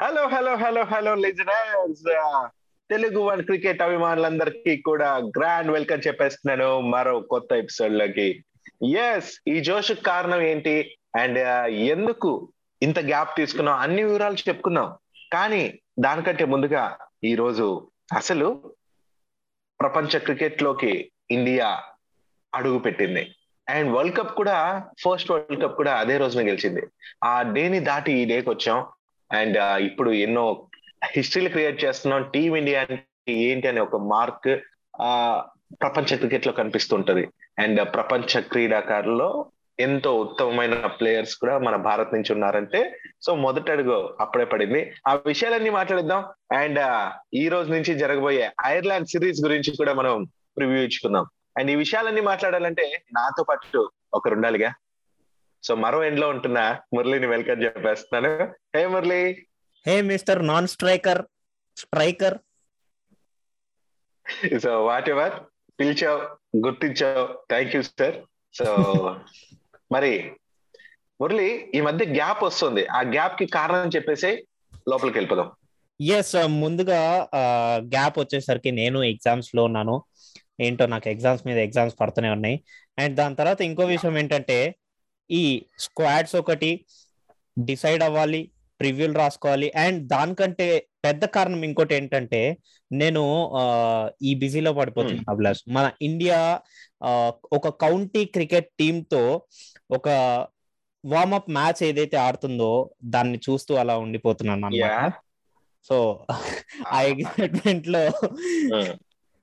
Hello hello hello hello listeners Telugu one cricket అభిమానులందరికీ కూడా grand welcome చెప్పేస్తున్నాను మరో కొత్త ఎపిసోడ్లోకి. ఎస్ ఈ జోష్ కారణం ఏంటి? అండ్ uh, ఎందుకు ఇంత గ్యాప్ తీసుకున్నాం అన్ని వివరాలు చెప్పుకున్నాం. కానీ దానికంటే ముందుగా ఈ రోజు అసలు ప్రపంచ క్రికెట్లోకి ఇండియా అడుగు పెట్టింది. అండ్ వరల్డ్ కప్ కూడా ఫస్ట్ వరల్డ్ కప్ కూడా అదే రోజున గెలిచింది. ఆ డేని దాటి ఈ డేకి వచ్చాం. అండ్ ఇప్పుడు ఎన్నో హిస్టరీలు క్రియేట్ చేస్తున్నాం. టీమిండియా ఇండియా ఏంటి అనే ఒక మార్క్ ఆ ప్రపంచ క్రికెట్లో కనిపిస్తుంటది. అండ్ ప్రపంచ క్రీడాకారుల్లో ఎంతో ఉత్తమమైన ప్లేయర్స్ కూడా మన భారత్ నుంచి ఉన్నారంటే సో మొదటి అడుగు అప్పుడే పడింది. ఆ విషయాలన్నీ మాట్లాడిద్దాం. అండ్ ఈ రోజు నుంచి జరగబోయే ఐర్లాండ్ సిరీస్ గురించి కూడా మనం ప్రివ్యూ ఇచ్చుకుందాం. అండ్ ఈ విషయాలన్నీ మాట్లాడాలంటే నాతో పాటు ఒకరు ఉండాలిగా? సో మరో ఎండ్లో ఉంటున్న మురళిని వెల్కమ్ చెప్పేస్తున్నాను. Hey Murali. Hey mister non striker striker. So whatever? పిలిచావు గుర్తించావు. Thank you sir. సో మరి మురళి ఈ మధ్య గ్యాప్ వస్తుంది. ఆ గ్యాప్కి కారణం చెప్పేసి లోపలికి వెళ్ళిపోదాం. ఎస్ ముందుగా గ్యాప్ వచ్చేసరికి నేను ఎగ్జామ్స్లో ఉన్నాను. ఏంటో నాకు ఎగ్జామ్స్ మీద ఎగ్జామ్స్ పడుతూనే ఉన్నాయి. అండ్ దాని తర్వాత ఇంకో విషయం ఏంటంటే ఈ స్క్వాడ్స్ ఒకటి డిసైడ్ అవ్వాలి ప్రివ్యూలు రాసుకోవాలి. అండ్ దానికంటే పెద్ద కారణం ఇంకోటి ఏంటంటే నేను ఈ బిజీలో పడిపోతున్నా అభిలాష్. మన ఇండియా ఒక కౌంటీ క్రికెట్ టీమ్తో ఒక వార్మప్ మ్యాచ్ ఏదైతే ఆడుతుందో దాన్ని చూస్తూ అలా ఉండిపోతున్నాను సో ఆ ఎగ్జైట్మెంట్లో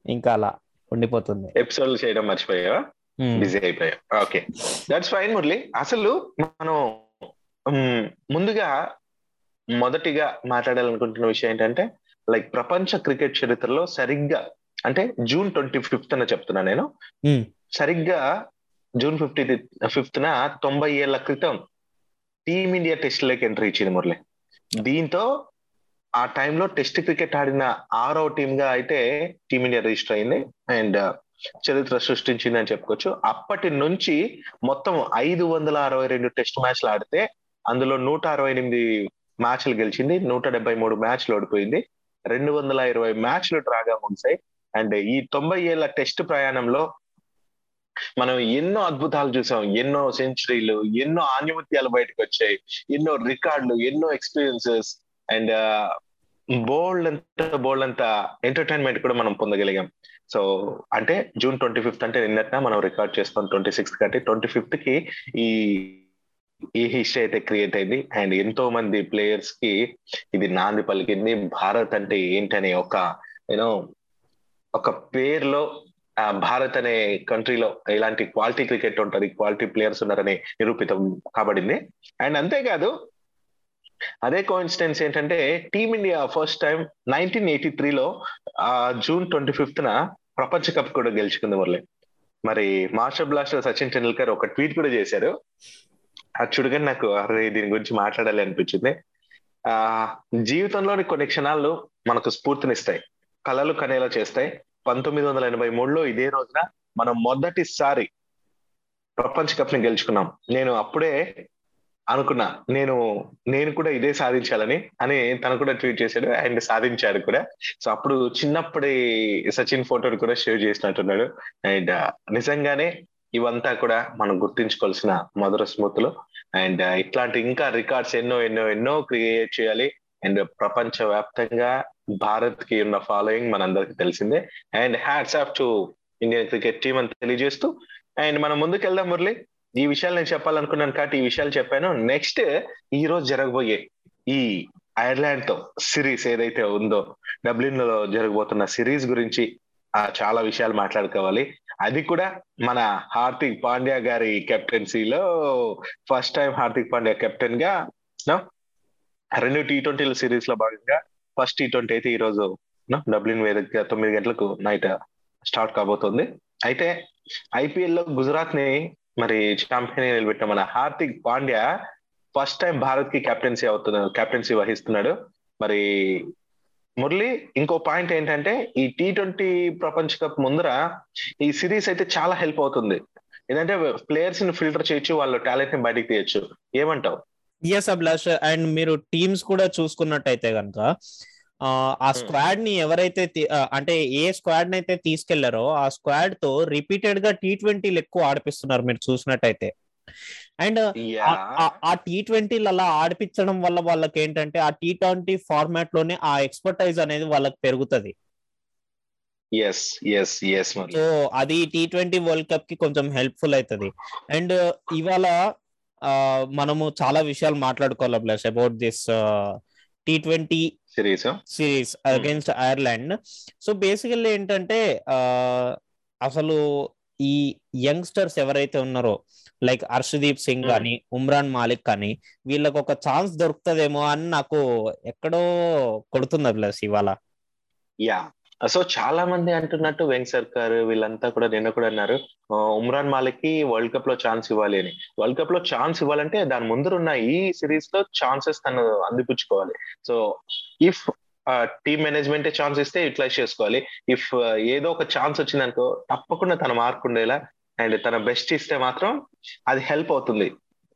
ఇంకా అలా ఉండిపోతుంది. ఎపిసోడ్ చేయడం మర్చిపోయావా? బిజీ అయిపోయా. ఓకే దట్స్ ఫైన్ మురళి అసలు మనం ముందుగా మొదటిగా మాట్లాడాలనుకుంటున్న విషయం ఏంటంటే లైక్ ప్రపంచ క్రికెట్ చరిత్రలో సరిగ్గా అంటే జూన్ ట్వంటీ ఫిఫ్త్ అని చెప్తున్నా నేను. సరిగ్గా జూన్ ఫిఫ్టీ ఫిఫ్త్ న తొంభై ఏళ్ళ క్రితం టీమిండియా టెస్ట్లోకి ఎంట్రీ ఇచ్చింది మురళి. దీంతో ఆ టైంలో టెస్ట్ క్రికెట్ ఆడిన ఆరో టీమ్గా అయితే టీమిండియా రిజిస్టర్ అయింది. అండ్ చరిత్ర సృష్టించింది అని చెప్పుకోవచ్చు. అప్పటి నుంచి మొత్తం ఐదు వందల అరవై రెండు టెస్ట్ మ్యాచ్లు ఆడితే అందులో నూట అరవై ఎనిమిది మ్యాచ్లు గెలిచింది నూట డెబ్బై మూడు మ్యాచ్లు ఓడిపోయింది. రెండు వందల ఇరవై మ్యాచ్లు డ్రాగా ముగిసాయి అండ్ ఈ తొంభై ఏళ్ళ టెస్ట్ ప్రయాణంలో మనం ఎన్నో అద్భుతాలు చూసాం. ఎన్నో సెంచరీలు ఎన్నో ఆన్యమత్యాలు బయటకు వచ్చాయి. ఎన్నో రికార్డులు ఎన్నో ఎక్స్పీరియన్సెస్ అండ్ బోల్డ్ అంత బోల్డ్ అంత ఎంటర్టైన్మెంట్ కూడా మనం పొందగలిగాం. సో అంటే జూన్ ట్వంటీ ఫిఫ్త్ అంటే నిన్నట్న మనం రికార్డ్ చేస్తాం ట్వంటీ సిక్స్త్ కంటే ట్వంటీ ఫిఫ్త్కి ఈ ఈ హిస్టరీ అయితే క్రియేట్ అయింది. అండ్ ఎంతో మంది ప్లేయర్స్కి ఇది నాంది పలికింది. భారత్ అంటే ఏంటనే ఒక యూనో ఒక పేరులో భారత్ అనే కంట్రీలో ఇలాంటి క్వాలిటీ క్రికెట్ ఉంటుంది. క్వాలిటీ ప్లేయర్స్ ఉన్నారని నిరూపితం కాబడింది. అండ్ అంతేకాదు అదే కోఇన్సిడెన్స్ ఏంటంటే team India first time nineteen eighty త్రీలో జూన్ ట్వంటీ ఫిఫ్త్ న ప్రపంచ కప్ కూడా గెలుచుకుంది మురళి. మరి మాస్టర్ బ్లాస్టర్ సచిన్ టెండూల్కర్ ఒక ట్వీట్ కూడా చేశారు. అది చూడగానే నాకు అరే దీని గురించి మాట్లాడాలి అనిపించింది. ఆ జీవితంలోని కొన్ని క్షణాలు మనకు స్ఫూర్తినిస్తాయి. కళలు కనేలా చేస్తాయి. పంతొమ్మిది వందల ఎనభై మూడులో ఇదే రోజున మనం మొదటిసారి ప్రపంచ కప్ని గెలుచుకున్నాం. నేను అప్పుడే అనుకున్నా. నేను నేను కూడా ఇదే సాధించాలని అని తను కూడా ట్వీట్ చేశాడు. అండ్ సాధించాడు కూడా. సో అప్పుడు చిన్నప్పటి సచిన్ ఫోటోని కూడా షేర్ చేసినట్టున్నాడు. అండ్ నిజంగానే ఇవంతా కూడా మనం గుర్తించుకోవాల్సిన మధుర స్మృతులు. అండ్ ఇట్లాంటి ఇంకా రికార్డ్స్ ఎన్నో ఎన్నో ఎన్నో క్రియేట్ చేయాలి. అండ్ ప్రపంచ వ్యాప్తంగా భారత్కి ఉన్న ఫాలోయింగ్ మనందరికి తెలిసిందే. And hats off to Indian cricket team అని తెలియజేస్తూ. అండ్ మనం ముందుకు వెళ్దాం మురళి. ఈ విషయాలు నేను చెప్పాలనుకున్నాను కాబట్టి ఈ విషయాలు చెప్పాను. నెక్స్ట్ ఈ రోజు జరగబోయే ఈ ఐర్లాండ్తో సిరీస్ ఏదైతే ఉందో డబ్లిన్లో జరగబోతున్న సిరీస్ గురించి చాలా విషయాలు మాట్లాడుకోవాలి. అది కూడా మన హార్దిక్ పాండ్యా గారి కెప్టెన్సీలో ఫస్ట్ టైం హార్దిక్ పాండ్యా కెప్టెన్గా రెండు టీ ట్వంటీల సిరీస్లో భాగంగా ఫస్ట్ టీ ట్వంటీ అయితే ఈ రోజు డబ్లిన్ వేదికగా తొమ్మిది గంటలకు నైట్ స్టార్ట్ కాబోతుంది. అయితే ఐపీఎల్లో గుజరాత్ని మరి ఛాంపియన్ నిలబెట్టిన మన హార్దిక్ పాండ్యా ఫస్ట్ టైం భారత్కి కెప్టెన్సీ అవుతున్నాడు కెప్టెన్సీ వహిస్తున్నాడు. మరి మురళి ఇంకో పాయింట్ ఏంటంటే ఈ టీ ట్వంటీ ప్రపంచ కప్ ముందర ఈ సిరీస్ అయితే చాలా హెల్ప్ అవుతుంది. ఏంటంటే ప్లేయర్స్ని ఫిల్టర్ చేయొచ్చు వాళ్ళ టాలెంట్ని బయటికి తీయచ్చు. ఏమంటావు? ఎస్ అభిలాష్. అండ్ మీరు టీమ్స్ కూడా చూసుకున్నట్టయితే కనుక ఆ స్క్వాడ్ని ఎవరైతే అంటే ఏ స్క్వాడ్ని అయితే తీసుకెళ్ళారో ఆ స్క్వాడ్తో రిపీటెడ్గా టీ ట్వంటీలు ఎక్కువ ఆడిపిస్తున్నారు మీరు చూసినట్టయితే. అండ్ ఆ టీ ట్వంటీలు అలా ఆడిపించడం వల్ల వాళ్ళకి ఏంటంటే ఆ టీ ట్వంటీ ఫార్మాట్లోనే ఆ ఎక్స్పర్టైజ్ అనేది వాళ్ళకి పెరుగుతుంది. సో అది టీ ట్వంటీ వరల్డ్ కప్కి కొంచెం హెల్ప్ఫుల్ అవుతుంది అండ్ ఇవాళ మనము చాలా విషయాలు మాట్లాడుకోవాలి plus about this T twenty series. Series against Ireland. So basically ఏంటంటే అసలు ఈ యంగ్స్టర్స్ ఎవరైతే ఉన్నారో లైక్ హర్షదీప్ సింగ్ కానీ ఉమ్రాన్ మాలిక్ కానీ వీళ్ళకి ఒక ఛాన్స్ దొరుకుతుందేమో అని నాకు ఎక్కడో కొడుతుంది ప్లస్ ఇవాళ యా సో చాలా మంది అంటున్నట్టు వెంక్ సర్కార్ వీళ్ళంతా కూడా నిన్న కూడా అన్నారు. ఉమ్రాన్ మాలిక్కి వరల్డ్ కప్లో ఛాన్స్ ఇవ్వాలి అని. వరల్డ్ కప్లో ఛాన్స్ ఇవ్వాలంటే దాని ముందరున్న ఈ సిరీస్లో ఛాన్సెస్ తను అందిపుచ్చుకోవాలి. So if team management chance ఇస్తే యూటిలైజ్ చేసుకోవాలి. ఇఫ్ ఏదో ఒక ఛాన్స్ వచ్చిందనుకో తప్పకుండా తన మార్క్ ఉండేలా అండ్ తన బెస్ట్ ఇస్తే మాత్రం అది హెల్ప్ అవుతుంది.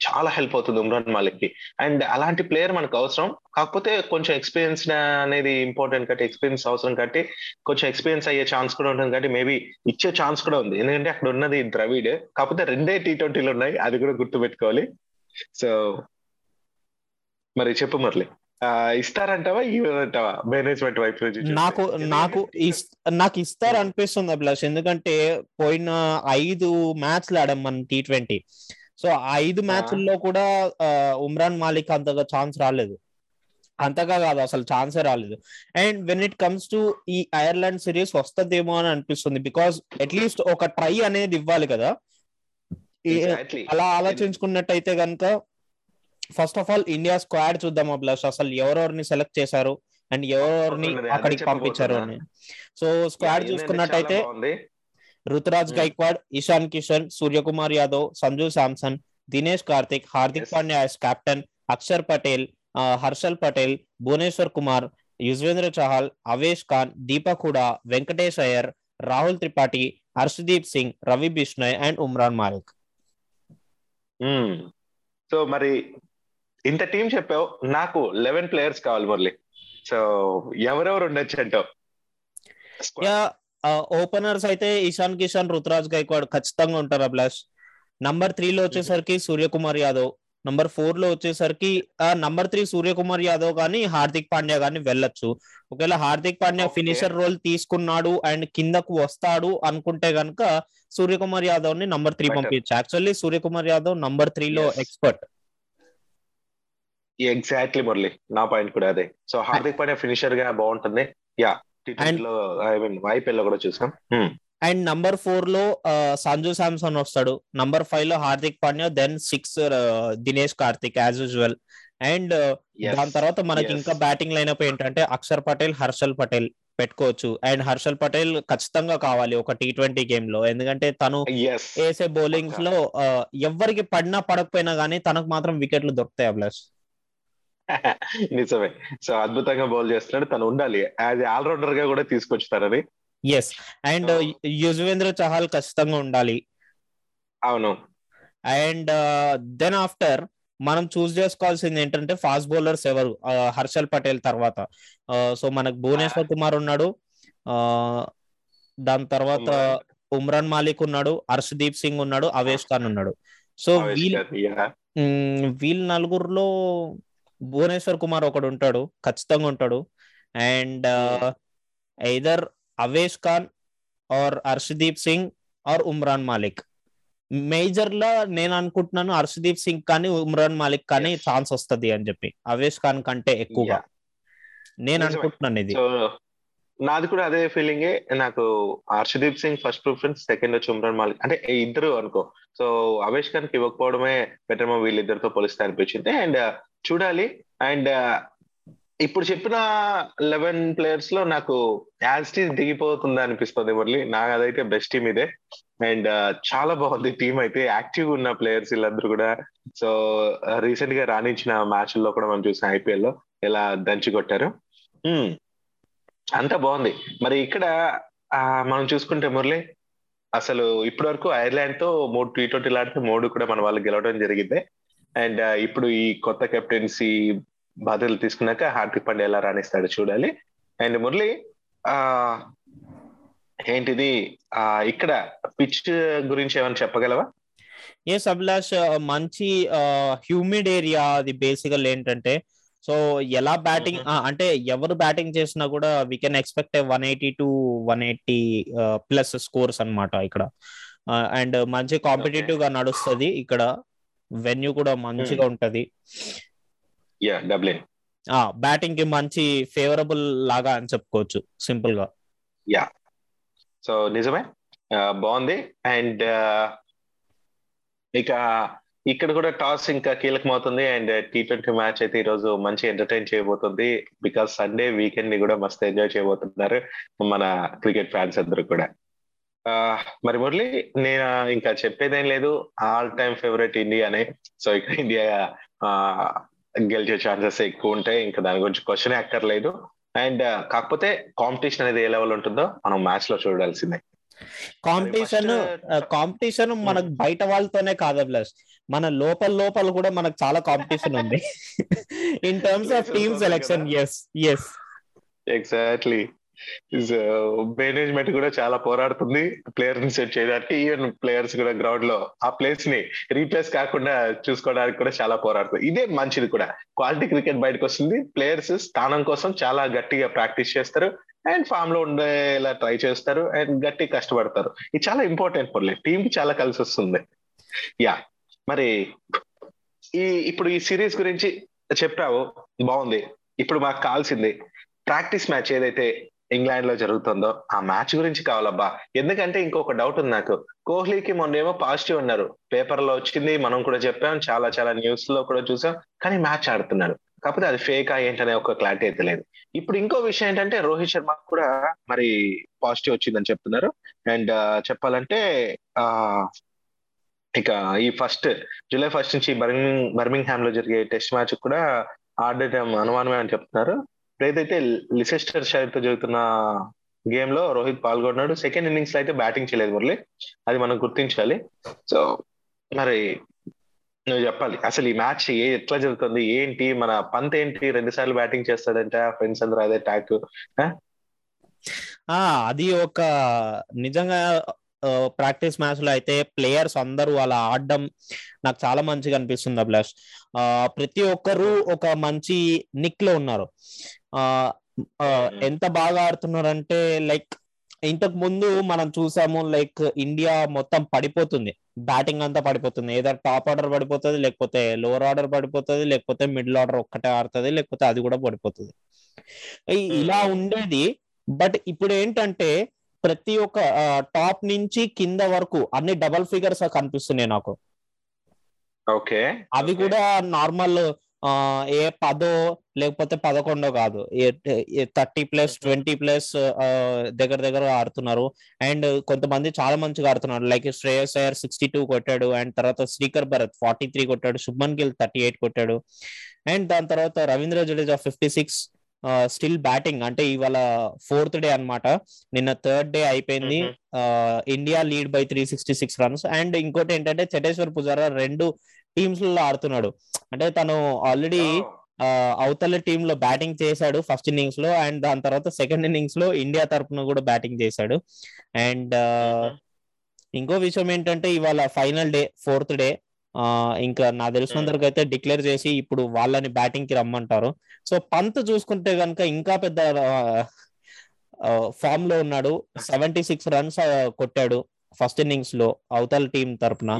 చాలా హెల్ప్ అవుతుంది ఉమ్రాన్ మాలిక్కి అండ్ అలాంటి ప్లేయర్ మనకు అవసరం. కాకపోతే కొంచెం ఎక్స్పీరియన్స్ అనేది ఇంపార్టెంట్ కాబట్టి ఎక్స్పీరియన్స్ అవసరం కాబట్టి కొంచెం ఎక్స్పీరియన్స్ అయ్యే ఛాన్స్ కూడా ఉంటుంది కాబట్టి మేబీ ఇచ్చే ఛాన్స్ కూడా ఉంది. ఎందుకంటే అక్కడ ఉన్నది ద్రవిడ్. కాకపోతే రెండే టీ ట్వంటీలు ఉన్నాయి. అది కూడా గుర్తు పెట్టుకోవాలి సో మరి చెప్పు మురళి. ఇస్తారంటావా ఇవ్వదంటావా? మేనేజ్మెంట్ వైపు నాకు నాకు నాకు ఇస్తారు అనిపిస్తుంది అభిలాష్. ఎందుకంటే పోయిన ఐదు మ్యాచ్లు ఆడాం మనం టీ ట్వంటీ సో ఆ ఐదు మ్యాచ్ల్లో కూడా ఉమ్రాన్ మాలిక్ అంతగా ఛాన్స్ రాలేదు. అంతగా కాదు అసలు ఛాన్సే రాలేదు. And when it comes to ఈ ఐర్లాండ్ సిరీస్ వస్తుందేమో అని అనిపిస్తుంది. బికాస్ అట్లీస్ట్ ఒక ట్రై అనేది ఇవ్వాలి కదా. అలా ఆలోచించుకున్నట్టయితే కనుక first of all India squad చూద్దాం అభిలాష్ అసలు ఎవరెవరిని సెలెక్ట్ చేశారు? అండ్ ఎవరెవరిని అక్కడికి పంపించారు అని. సో స్క్వాడ్ చూసుకున్నట్టయితే Ruturaj Gaikwad Ishan Kishan Suryakumar Yadav Sanju Samson Dinesh Karthik Hardik Pandya as captain Axar Patel Harshal Patel Bhuvneshwar Kumar Yuzvendra Chahal Avesh Khan Deepak Hooda Venkatesh Iyer Rahul Tripathi Harshdeep Singh Ravi Bishnoi and Umran Malik. So మరి ఇంత team చెప్పావు. నాకు eleven players కావాలి Murali. So ఎవరెవరు ఉండొచ్చు అంటావు? Openers అయితే ఇషాన్ కిషాన్ రుతురాజ్ గైక్వాడ్ ఖచ్చితంగా ఉంటారు అభిలాష్ నంబర్ త్రీ లో వచ్చేసరికి సూర్యకుమార్ యాదవ్. నంబర్ ఫోర్లో వచ్చేసరికి నంబర్ త్రీ సూర్యకుమార్ యాదవ్ కానీ హార్దిక్ పాండ్యా కానీ వెళ్ళొచ్చు. ఒకవేళ హార్దిక్ పాండ్యా ఫినిషర్ రోల్ తీసుకున్నాడు అండ్ కిందకు వస్తాడు అనుకుంటే గనక సూర్యకుమార్ యాదవ్ని నంబర్ త్రీ పంపించచ్చు actually Suryakumar Yadav number three లో ఎక్స్పర్ట్ ఎగ్జాక్ట్లీ మురళి. నా పాయింట్ కూడా అదే. సో హార్దిక్ పాండ్యా ఫినిషర్గా బాగుంటుంది. యా లో ఐ మీన్ ఐపీఎల్లో కూడా చూసాం. అండ్ నంబర్ ఫోర్లో సంజు శాంసన్ వస్తాడు. నంబర్ ఫైవ్లో Hardik Pandya then six Dinesh Karthik as usual. And దాని తర్వాత మనకి ఇంకా బ్యాటింగ్ లైనప్ ఏంటంటే అక్షర్ పటేల్ హర్షల్ పటేల్ పెట్టుకోవచ్చు. అండ్ హర్షల్ పటేల్ ఖచ్చితంగా కావాలి ఒక టీ ట్వంటీ గేమ్లో ఎందుకంటే తను వేసే బౌలింగ్స్లో ఎవరికి పడినా పడకపోయినా గానీ తనకు మాత్రం వికెట్లు దొరుకుతాయి అభిలాష్. నిజమే. సో అద్భుతంగా బౌల్ చేస్తున్నాడు. తను ఉండాలి. యాజ్ ఆల్రౌండర్గా కూడా తీసుకొచ్చుతారని. ఎస్ అండ్ యుజ్వేంద్ర చహల్ ఖచ్చితంగా ఉండాలి. అవును. అండ్ దెన్ ఆఫ్టర్ మనం చూస్ చేసుకోవాల్సింది ఏంటంటే ఫాస్ట్ బౌలర్స్ ఎవరు? హర్షల్ పటేల్ తర్వాత. సో మనకు భువనేశ్వర్ కుమార్ ఉన్నాడు. దాని తర్వాత ఉమ్రాన్. మాలిక్ ఉన్నాడు. హర్షదీప్ సింగ్ ఉన్నాడు. అవేష్ ఖాన్ ఉన్నాడు. సో వీళ్ళు వీళ్ళ నలుగురులో భువనేశ్వర్ కుమార్ ఒకడు ఉంటాడు ఖచ్చితంగా ఉంటాడు. And either Avesh Khan or Harshdeep Singh or Umran Malik major లా నేను అనుకుంటున్నాను హర్షదీప్ సింగ్ కానీ ఉమ్రాన్ మాలిక్ కానీ ఛాన్స్ వస్తుంది అని చెప్పి. అవేష్ ఖాన్ కంటే ఎక్కువగా నేను అనుకుంటున్నాను ఇది. నాది కూడా అదే ఫీలింగే నాకు Arshdeep Singh first preference second వచ్చి ఉమ్రాన్ మాలిక్ అంటే ఇద్దరు అనుకో. సో అవేష్ ఖాన్కి ఇవ్వకపోవడమే బెటర్ వీళ్ళిద్దరితో పోలిస్తే అనిపించింది. అండ్ చూడాలి. అండ్ ఇప్పుడు చెప్పిన లెవెన్ ప్లేయర్స్లో నాకు యాజ్టీస్ దిగిపోతుందా అనిపిస్తుంది మురళి. నాకు అదైతే బెస్ట్ టీమ్ ఇదే. అండ్ చాలా బాగుంది టీం అయితే. యాక్టివ్ ఉన్న ప్లేయర్స్ వీళ్ళందరూ కూడా. సో రీసెంట్గా రాణించిన మ్యాచ్లో కూడా మనం చూసిన ఐపీఎల్లో ఎలా దంచి కొట్టారు. అంతా బాగుంది. మరి ఇక్కడ మనం చూసుకుంటే మురళి అసలు ఇప్పటి వరకు ఐర్లాండ్తో మూడు టీ ట్వంటీలు ఆడితే మూడు కూడా మన వాళ్ళు గెలవడం జరిగింది. అండ్ ఇప్పుడు ఈ కొత్త కెప్టెన్సీ బాధ్యతలు తీసుకున్నాక హార్దిక్ పాండ్యా ఎలా రాణిస్తాడు చూడాలి. అండ్ మురళి ఏంటిది? ఇక్కడ పిచ్ గురించి ఏమైనా చెప్పగలవా? ఎస్ అభిలాష్ మంచి హ్యూమిడ్ ఏరియా అది బేసికల్ ఏంటంటే సో ఎలా బ్యాటింగ్ అంటే ఎవరు బ్యాటింగ్ చేసినా కూడా we can expect one eighty to one eighty plus scores అనమాట ఇక్కడ. అండ్ మంచి కాంపిటేటివ్గా నడుస్తుంది ఇక్కడ. వెన్యూ కూడా మంచిగా ఉంటది. యా డబ్లిన్ బ్యాటింగ్కి మంచి ఫేవరబుల్ లాగా అని చెప్పుకోవచ్చు సింపుల్గా. యా సో నిజమే. బాగుంది. అండ్ ఇక ఇక్కడ కూడా టాస్ ఇంకా కీలకం అవుతుంది. అండ్ టీ ట్వంటీ మ్యాచ్ అయితే ఈరోజు మంచి ఎంటర్టైన్ చేయబోతుంది. బికాస్ సండే వీకెండ్ని కూడా మస్తు ఎంజాయ్ చేయబోతున్నారు మన క్రికెట్ ఫ్యాన్స్ అందరూ కూడా. మరి మురళి నేను ఇంకా చెప్పేదేం లేదు. ఆల్ టైమ్ ఫేవరెట్ ఇండియానే. సో ఇక్కడ ఇండియా గెలిచే ఛాన్సెస్ ఎక్కువ ఉంటాయి. ఇంకా దాని గురించి క్వశ్చన్ అక్కర్లేదు. అండ్ కాకపోతే కాంపిటీషన్ అనేది ఏ లెవెల్ ఉంటుందో మనం మ్యాచ్లో చూడాల్సిందే. కాంపిటీషన్ కాంపిటీషన్ మనకు బయట వాళ్ళతోనే కాదు ప్లస్ మన లోపల లోపల కూడా మనకు చాలా కాంపిటీషన్ ఉంది. In terms of team selection yes yes exactly management uh, కూడా చాలా పోరాడుతుంది ప్లేయర్ని సెట్ చేయడానికి. ఈవెన్ ప్లేయర్స్ కూడా గ్రౌండ్లో ఆ ప్లేస్ని రీప్లేస్ కాకుండా చూసుకోవడానికి కూడా చాలా పోరాడుతుంది. ఇదే మంచిది కూడా. క్వాలిటీ క్రికెట్ బయటకు వస్తుంది. ప్లేయర్స్ స్థానం కోసం చాలా గట్టిగా ప్రాక్టీస్ చేస్తారు. అండ్ ఫామ్లో ఉండేలా ట్రై చేస్తారు. అండ్ గట్టి కష్టపడతారు. ఇది చాలా ఇంపార్టెంట్ పర్లే టీమ్కి చాలా కలిసి వస్తుంది. యా మరి ఈ ఇప్పుడు ఈ సిరీస్ గురించి చెప్పావు. బాగుంది. ఇప్పుడు మాకు కావాల్సింది. ప్రాక్టీస్ మ్యాచ్ ఏదైతే ఇంగ్లాండ్లో జరుగుతుందో ఆ మ్యాచ్ గురించి కావాలబ్బా. ఎందుకంటే ఇంకొక డౌట్ ఉంది నాకు. కోహ్లీకి మొన్నేమో పాజిటివ్ ఉన్నారు పేపర్లో వచ్చింది మనం కూడా చెప్పాం చాలా చాలా న్యూస్లో కూడా చూసాం కానీ మ్యాచ్ ఆడుతున్నాడు కాకపోతే అది ఫేక్ ఏంటనే ఒక క్లారిటీ అయితే లేదు. ఇప్పుడు ఇంకో విషయం ఏంటంటే రోహిత్ శర్మ కూడా మరి పాజిటివ్ వచ్చిందని చెప్తున్నారు. అండ్ చెప్పాలంటే ఆ ఇక ఈ ఫస్ట్ జూలై ఫస్ట్ నుంచి బర్మింగ్ బర్మింగ్ హ్యామ్లో జరిగే టెస్ట్ మ్యాచ్ కూడా ఆడటం అనుమానమే అని చెప్తున్నారు. ఇప్పుడైతే లిసెస్టర్ షైర్తో జరుగుతున్న గేమ్లో రోహిత్ పాల్గొన్నాడు. సెకండ్ ఇన్నింగ్స్లో అయితే బ్యాటింగ్ చేయలేదు మురళి. అది మనం గుర్తించాలి. సో మరి నువ్వు చెప్పాలి. అసలు ఈ మ్యాచ్ ఏ ఎట్లా జరుగుతుంది? ఏంటి? మన పంత్ ఏంటి? రెండు సార్లు బ్యాటింగ్ చేస్తాడంట. ఫ్రెండ్స్ అందరూ అదే టాక్. అది ఒక నిజంగా ప్రాక్టీస్ మ్యాచ్లో అయితే ప్లేయర్స్ అందరూ అలా ఆడడం నాకు చాలా మంచిగా అనిపిస్తుంది అభిలాష్. ప్రతి ఒక్కరు ఒక మంచి నిక్లో ఉన్నారు. ఆ ఎంత బాగా ఆడుతున్నారు అంటే లైక్ ఇంతకు ముందు మనం చూసాము లైక్ ఇండియా మొత్తం పడిపోతుంది. బ్యాటింగ్ అంతా పడిపోతుంది. ఏదో టాప్ ఆర్డర్ పడిపోతుంది లేకపోతే లోవర్ ఆర్డర్ పడిపోతుంది లేకపోతే మిడిల్ ఆర్డర్ ఒక్కటే ఆడుతుంది లేకపోతే అది కూడా పడిపోతుంది. ఇలా ఉండేది. బట్ ఇప్పుడు ఏంటంటే ప్రతి ఒక్క టాప్ నుంచి కింద వరకు అన్ని డబల్ ఫిగర్స్ కనిపిస్తున్నాయి నాకు. ఓకే. అవి కూడా నార్మల్ ఏ పదో లేకపోతే పదకొండో కాదు. థర్టీ ప్లస్ ట్వంటీ ప్లస్ దగ్గర దగ్గర ఆడుతున్నారు. అండ్ కొంతమంది చాలా మంచిగా ఆడుతున్నారు. Like Shreyas Iyer sixty two కొట్టాడు. అండ్ తర్వాత శ్రీకర్ భరత్ ఫార్టీ త్రీ కొట్టాడు. శుభ్మన్ గిల్ థర్టీ ఎయిట్ కొట్టాడు. అండ్ దాని తర్వాత Ravindra Jadeja fifty six still batting అంటే ఇవాళ ఫోర్త్ డే అనమాట నిన్న థర్డ్ డే అయిపోయింది. India lead by three sixty six runs and ఇంకోటి ఏంటంటే చటేశ్వర్ పుజారా రెండు టీమ్స్లో ఆడుతున్నాడు. అంటే తను ఆల్రెడీ అవతల టీమ్లో బ్యాటింగ్ చేశాడు ఫస్ట్ ఇన్నింగ్స్లో. అండ్ దాని తర్వాత సెకండ్ ఇన్నింగ్స్లో ఇండియా తరఫున కూడా బ్యాటింగ్ చేశాడు. అండ్ ఇంకో విషయం ఏంటంటే ఇవాళ ఫైనల్ డే ఫోర్త్ డే ఇంకా నాకు తెలిసినంతవరకు అయితే డిక్లేర్ చేసి ఇప్పుడు వాళ్ళని బ్యాటింగ్కి రమ్మంటారు. సో పంత్ చూసుకుంటే కనుక ఇంకా పెద్ద ఫామ్లో ఉన్నాడు. సెవెంటీ సిక్స్ రన్స్ కొట్టాడు ఫస్ట్ ఇన్నింగ్స్లో అవతల టీం తరపున.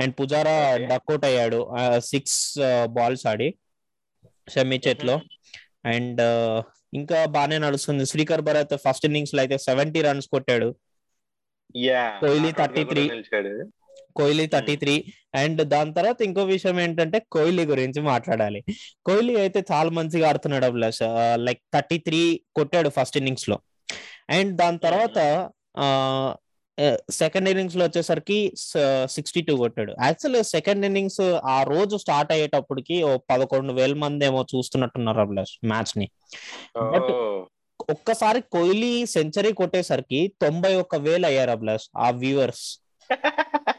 అండ్ పుజారా డక్అవుట్ అయ్యాడు. సిక్స్ బాల్స్ ఆడి షమ్మి చేతిలో అండ్ ఇంకా బాగానే నడుస్తుంది. శ్రీకర్ భరత్ ఫస్ట్ ఇన్నింగ్స్లో అయితే సెవెంటీ రన్స్ కొట్టాడు. Kohli thirty three. Kohli thirty three and దాని తర్వాత ఇంకో విషయం ఏంటంటే కోహ్లీ గురించి మాట్లాడాలి. కోహ్లీ అయితే చాలా మంచిగా ఆడుతున్నాడు ప్లస్ లైక్ థర్టీ త్రీ కొట్టాడు ఫస్ట్ ఇన్నింగ్స్లో. అండ్ దాని తర్వాత సెకండ్ ఇన్నింగ్స్లో వచ్చేసరికి సిక్స్టీ టూ కొట్టాడు. యాక్చువల్ సెకండ్ ఇన్నింగ్స్ ఆ రోజు స్టార్ట్ అయ్యేటప్పటికి ఓ పదకొండు వేల మంది ఏమో చూస్తున్నట్టున్నారు అభిలాష్ మ్యాచ్ని. బట్ ఒక్కసారి కోహ్లీ సెంచరీ కొట్టేసరికి తొంభై ఒక్క వేలు అయ్యారు అభిలాష్ ఆ viewers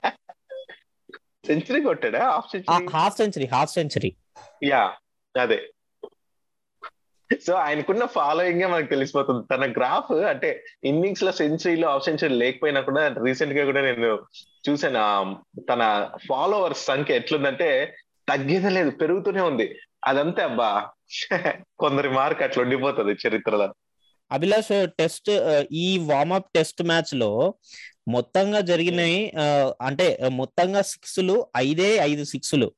century కొట్టాడా? Half century? Half century half century. Yeah అదే. సో ఆయనకున్న ఫాలోయింగ్ మనకు తెలిసిపోతుంది. తన గ్రాఫ్ అంటే ఇన్నింగ్స్లో సెంచరీలో హాఫ్ సెంచరీ లేకపోయినా కూడా రీసెంట్గా కూడా నేను చూసాను తన ఫాలోవర్స్ సంఖ్య ఎట్లుందంటే తగ్గేదే లేదు పెరుగుతూనే ఉంది. అదంతే అబ్బా. కొందరి మార్క్ అట్లా ఉండిపోతుంది చరిత్రలో. అభిలాష్ టెస్ట్ ఈ వార్మప్ టెస్ట్ మ్యాచ్లో మొత్తంగా జరిగినవి అంటే మొత్తంగా సిక్స్లు ఐదే ఐదు సిక్స్లు.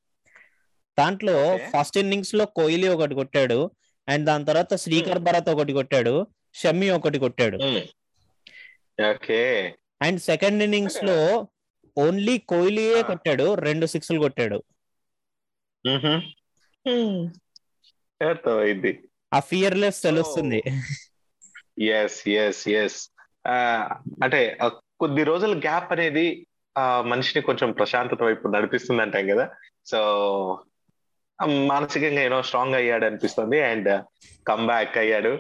దాంట్లో. ఫస్ట్ ఇన్నింగ్స్లో కోహ్లీ ఒకటి కొట్టాడు అండ్ దాని తర్వాత శ్రీకర్ భరత్ ఒకటి కొట్టాడు షమ్మి ఒకటి కొట్టాడు. ఓకే. అండ్ సెకండ్ ఇన్నింగ్స్లో ఓన్లీ కోహ్లీయే. కొట్టాడు రెండు సిక్స్లు కొట్టాడు. ఆ ఫియర్లెస్ తెలుస్తుంది. ఎస్ ఎస్ ఎస్ అంటే కొద్ది రోజుల గ్యాప్ అనేది ఆ మనిషిని కొంచెం ప్రశాంతత వైపు నడిపిస్తుంది అంటాం కదా. సో మానసికంగా ఏదో స్ట్రాంగ్ అయ్యాడు అనిపిస్తుంది అండ్ కమ్ బ్యాక్ అయ్యాడు.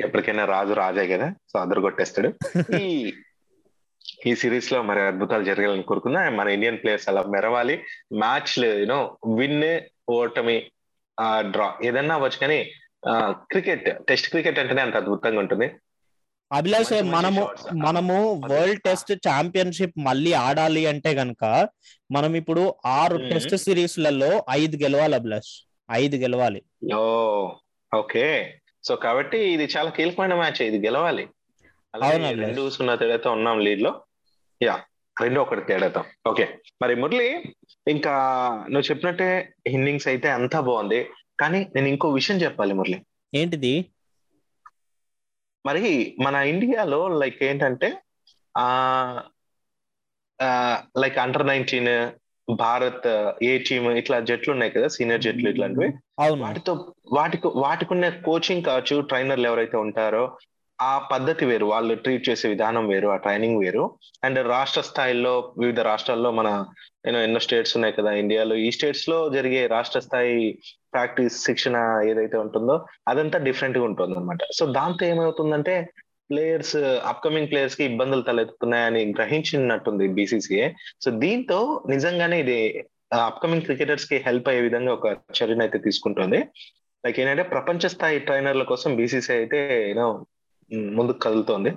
ఎప్పటికైనా రాజు రాజే కదా సో అందరు కొట్టేస్తాడు. ఈ ఈ సిరీస్లో మరి అద్భుతాలు జరగాలని కోరుకున్నా మన ఇండియన్ ప్లేయర్స్ అలా మెరవాలి. మ్యాచ్ యూనో విన్ ఓటమి డ్రా ఏదన్నా అవ్వచ్చు కానీ క్రికెట్ టెస్ట్ క్రికెట్ అంటేనే అంత అద్భుతంగా ఉంటుంది. అభిలాష్ మనము. మనము వరల్డ్ టెస్ట్ ఛాంపియన్షిప్ మళ్ళీ ఆడాలి అంటే గనక మనం ఇప్పుడు ఆరు. టెస్ట్ సిరీస్లలో ఐదు గెలవాలి అభిలాష్. ఐదు గెలవాలి. ఓకే. సో కాబట్టి ఇది చాలా కీలకమైన మ్యాచ్ ఇది గెలవాలి. రెండు సున్నా తేడాతో ఉన్నాం లీడ్లో. యా రెండు ఒకటి తేడాతో. ఓకే. మరి మురళి ఇంకా నువ్వు చెప్పినట్టే ఇన్నింగ్స్ అయితే అంతా బాగుంది. కానీ నేను ఇంకో విషయం చెప్పాలి మురళి. ఏంటిది? మరి మన ఇండియాలో లైక్ ఏంటంటే ఆ like under nineteen Bharat A team ఇట్లా జట్లు ఉన్నాయి కదా సీనియర్ జట్లు ఇట్లాంటివి. వాటితో వాటికి వాటికున్న కోచింగ్ కావచ్చు ట్రైనర్లు ఎవరైతే ఉంటారో ఆ పద్ధతి వేరు. వాళ్ళు ట్రీట్ చేసే విధానం వేరు ఆ ట్రైనింగ్ వేరు. అండ్ రాష్ట్ర స్థాయిలో వివిధ రాష్ట్రాల్లో మన నేను ఎన్నో స్టేట్స్ ఉన్నాయి కదా ఇండియాలో. ఈ స్టేట్స్లో జరిగే రాష్ట్ర స్థాయి ప్రాక్టీస్ శిక్షణ ఏదైతే ఉంటుందో అదంతా డిఫరెంట్గా ఉంటుంది అనమాట సో దాంతో ఏమవుతుందంటే ప్లేయర్స్ అప్కమింగ్ ప్లేయర్స్కి ఇబ్బందులు తలెత్తుతున్నాయని గ్రహించినట్టుంది బీసీసీఏ సో దీంతో నిజంగానే ఇది అప్కమింగ్ క్రికెటర్స్కి హెల్ప్ అయ్యే విధంగా ఒక చర్యను అయితే తీసుకుంటుంది. లైక్ ఏంటంటే ప్రపంచ స్థాయి ట్రైనర్ల కోసం బీసీసీ అయితే యూనో ముందుకు కదులుతోంది.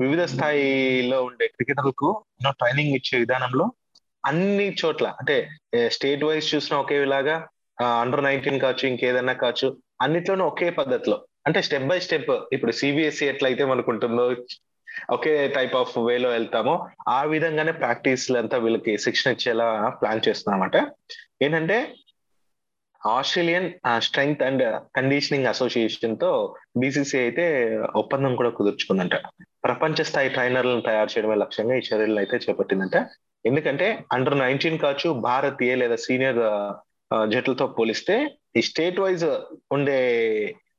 వివిధ స్థాయిలో ఉండే క్రికెటర్లకు ట్రైనింగ్ ఇచ్చే విధానంలో అన్ని చోట్ల అంటే స్టేట్ వైజ్ చూసిన ఒకేలాగా అండర్ నైన్టీన్ కావచ్చు ఇంకేదన్నా కావచ్చు అన్నిట్లోనూ ఒకే పద్ధతిలో. అంటే స్టెప్ బై స్టెప్ ఇప్పుడు సిబిఎస్ఈ ఎట్లయితే మనకు ఉంటుందో ఒకే టైప్ ఆఫ్ వేలో వెళ్తామో ఆ విధంగానే ప్రాక్టీస్ అంతా వీళ్ళకి శిక్షణ ఇచ్చేలా ప్లాన్ చేస్తున్నామట ఏంటంటే ఆస్ట్రేలియన్ స్ట్రెంగ్త్ అండ్ కండిషనింగ్ అసోసియేషన్తో బీసీసీ అయితే ఒప్పందం కూడా కుదుర్చుకుందంట. ప్రపంచ స్థాయి ట్రైనర్లను తయారు చేయడమే లక్ష్యంగా ఈ చర్యలను అయితే చేపట్టిందంట. ఎందుకంటే అండర్ నైన్టీన్ కావచ్చు భారత్ ఏ లేదా సీనియర్ జట్లతో పోలిస్తే ఈ స్టేట్ వైజ్ ఉండే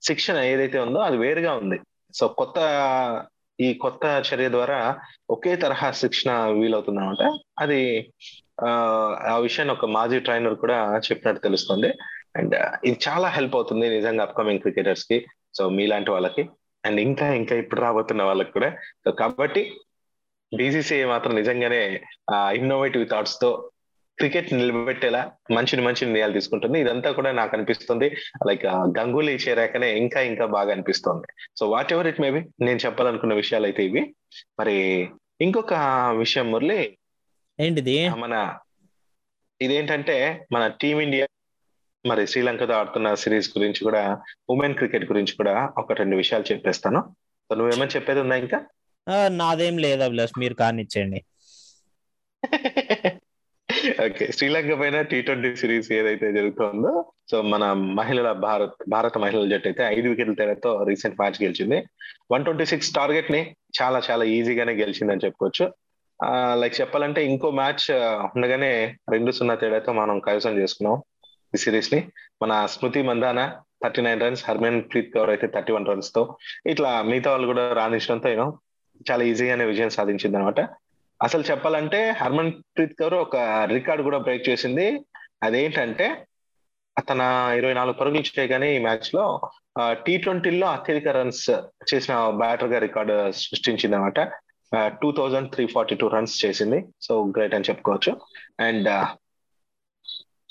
శిక్షణ ఏదైతే ఉందో అది వేరుగా ఉంది. సో కొత్త ఈ కొత్త చర్య ద్వారా ఒకే తరహా శిక్షణ వీలవుతుంది అనమాట అది ఆ విషయాన్ని ఒక మాజీ ట్రైనర్ కూడా చెప్పినట్టు తెలుస్తుంది. అండ్ ఇది చాలా హెల్ప్ అవుతుంది నిజంగా అప్కమింగ్ క్రికెటర్స్కి సో మీలాంటి వాళ్ళకి. అండ్ ఇంకా ఇంకా ఇప్పుడు రాబోతున్న వాళ్ళకి కూడా. సో కాబట్టి బీసీసీఐ మాత్రం నిజంగానే ఇన్నోవేటివ్ థాట్స్తో క్రికెట్ నిలబెట్టేలా మంచి మంచి నిర్ణయాలు తీసుకుంటుంది. ఇదంతా కూడా నాకు అనిపిస్తుంది. లైక్ గంగూలీ చేరాకనే ఇంకా ఇంకా బాగా అనిపిస్తుంది. So what ever it maybe నేను చెప్పాలనుకున్న విషయాలు అయితే ఇవి. మరి ఇంకొక విషయం మురళి. ఏంటిది? మన ఇదేంటంటే మన టీమిండియా మరి శ్రీలంకతో ఆడుతున్న సిరీస్ గురించి కూడా ఉమెన్ క్రికెట్ గురించి కూడా ఒక రెండు విషయాలు చెప్పేస్తాను. సో నువ్వేమైనా చెప్పేది ఉందా ఇంకా? నాదేం లేదు అభిలాష్ మీరు కానిచ్చేయండి. ఓకే శ్రీలంక పైన టీ ట్వంటీ సిరీస్ ఏదైతే జరుగుతుందో సో మన మహిళల భారత్ భారత మహిళల జట్టు అయితే ఐదు వికెట్ల తేడాతో రీసెంట్ మ్యాచ్ గెలిచింది. వన్ ట్వంటీ సిక్స్ టార్గెట్ని చాలా చాలా ఈజీగానే గెలిచిందని చెప్పుకోవచ్చు లైక్ చెప్పాలంటే ఇంకో మ్యాచ్ ఉండగానే రెండు సున్నా తేడాతో మనం కైవసం చేసుకున్నాం ఈ సిరీస్ని మన Smriti Mandhana thirty nine runs Harmanpreet Kaur అయితే థర్టీ వన్ రన్స్తో ఇట్లా మిగతా వాళ్ళు కూడా రాణించడంతో యూనో చాలా ఈజీగానే విజయం సాధించింది అనమాట అసలు చెప్పాలంటే హర్మన్ ప్రీత్ కౌర్ ఒక రికార్డ్ కూడా బ్రేక్ చేసింది. అదేంటంటే తన ఇరవై నాలుగు పరుగులు చేయగానే ఈ మ్యాచ్లో టీ ట్వంటీలో అత్యధిక రన్స్ చేసిన బ్యాటర్గా రికార్డు సృష్టించింది అనమాట two thousand three forty two runs చేసింది. సో గ్రేట్ అని చెప్పుకోవచ్చు. అండ్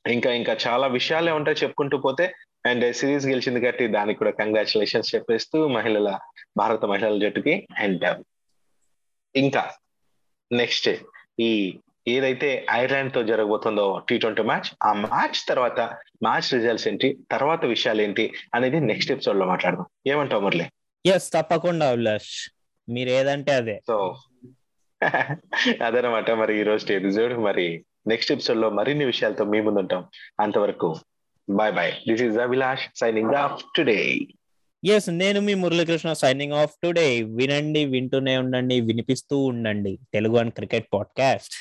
ఇంకా ఇంకా చాలా విషయాలే ఉంటాయి చెప్పుకుంటూ పోతే. అండ్ సిరీస్ గెలిచింది కాబట్టి దానికి కూడా కంగ్రాచులేషన్స్ చెప్పేస్తూ మహిళల భారత మహిళల జట్టుకి. అండ్ ఇంకా నెక్స్ట్ ఈ ఏదైతే ఐర్లాండ్తో జరగబోతుందో టీ ట్వంటీ మ్యాచ్ ఆ మ్యాచ్ తర్వాత మ్యాచ్ రిజల్ట్స్ ఏంటి తర్వాత విషయాలు ఏంటి అనేది నెక్స్ట్ ఎపిసోడ్లో మాట్లాడదాం. ఏమంటావు మురళి? ఎస్ తప్పకుండా అభిలాష్. మీరు ఏదంటే అదే. సో అదనమాట మరి ఈ రోజు ఎపిసోడ్. మరి నెక్స్ట్ ఎపిసోడ్లో మరిన్ని విషయాలతో మీ ముందుంటాం. అంతవరకు bye bye this is Abhilash signing off today yes నేను మీ మురళీకృష్ణ సైనింగ్ ఆఫ్ టుడే వినండి వింటూనే ఉండండి వినిపిస్తూ ఉండండి. Telugu and cricket podcast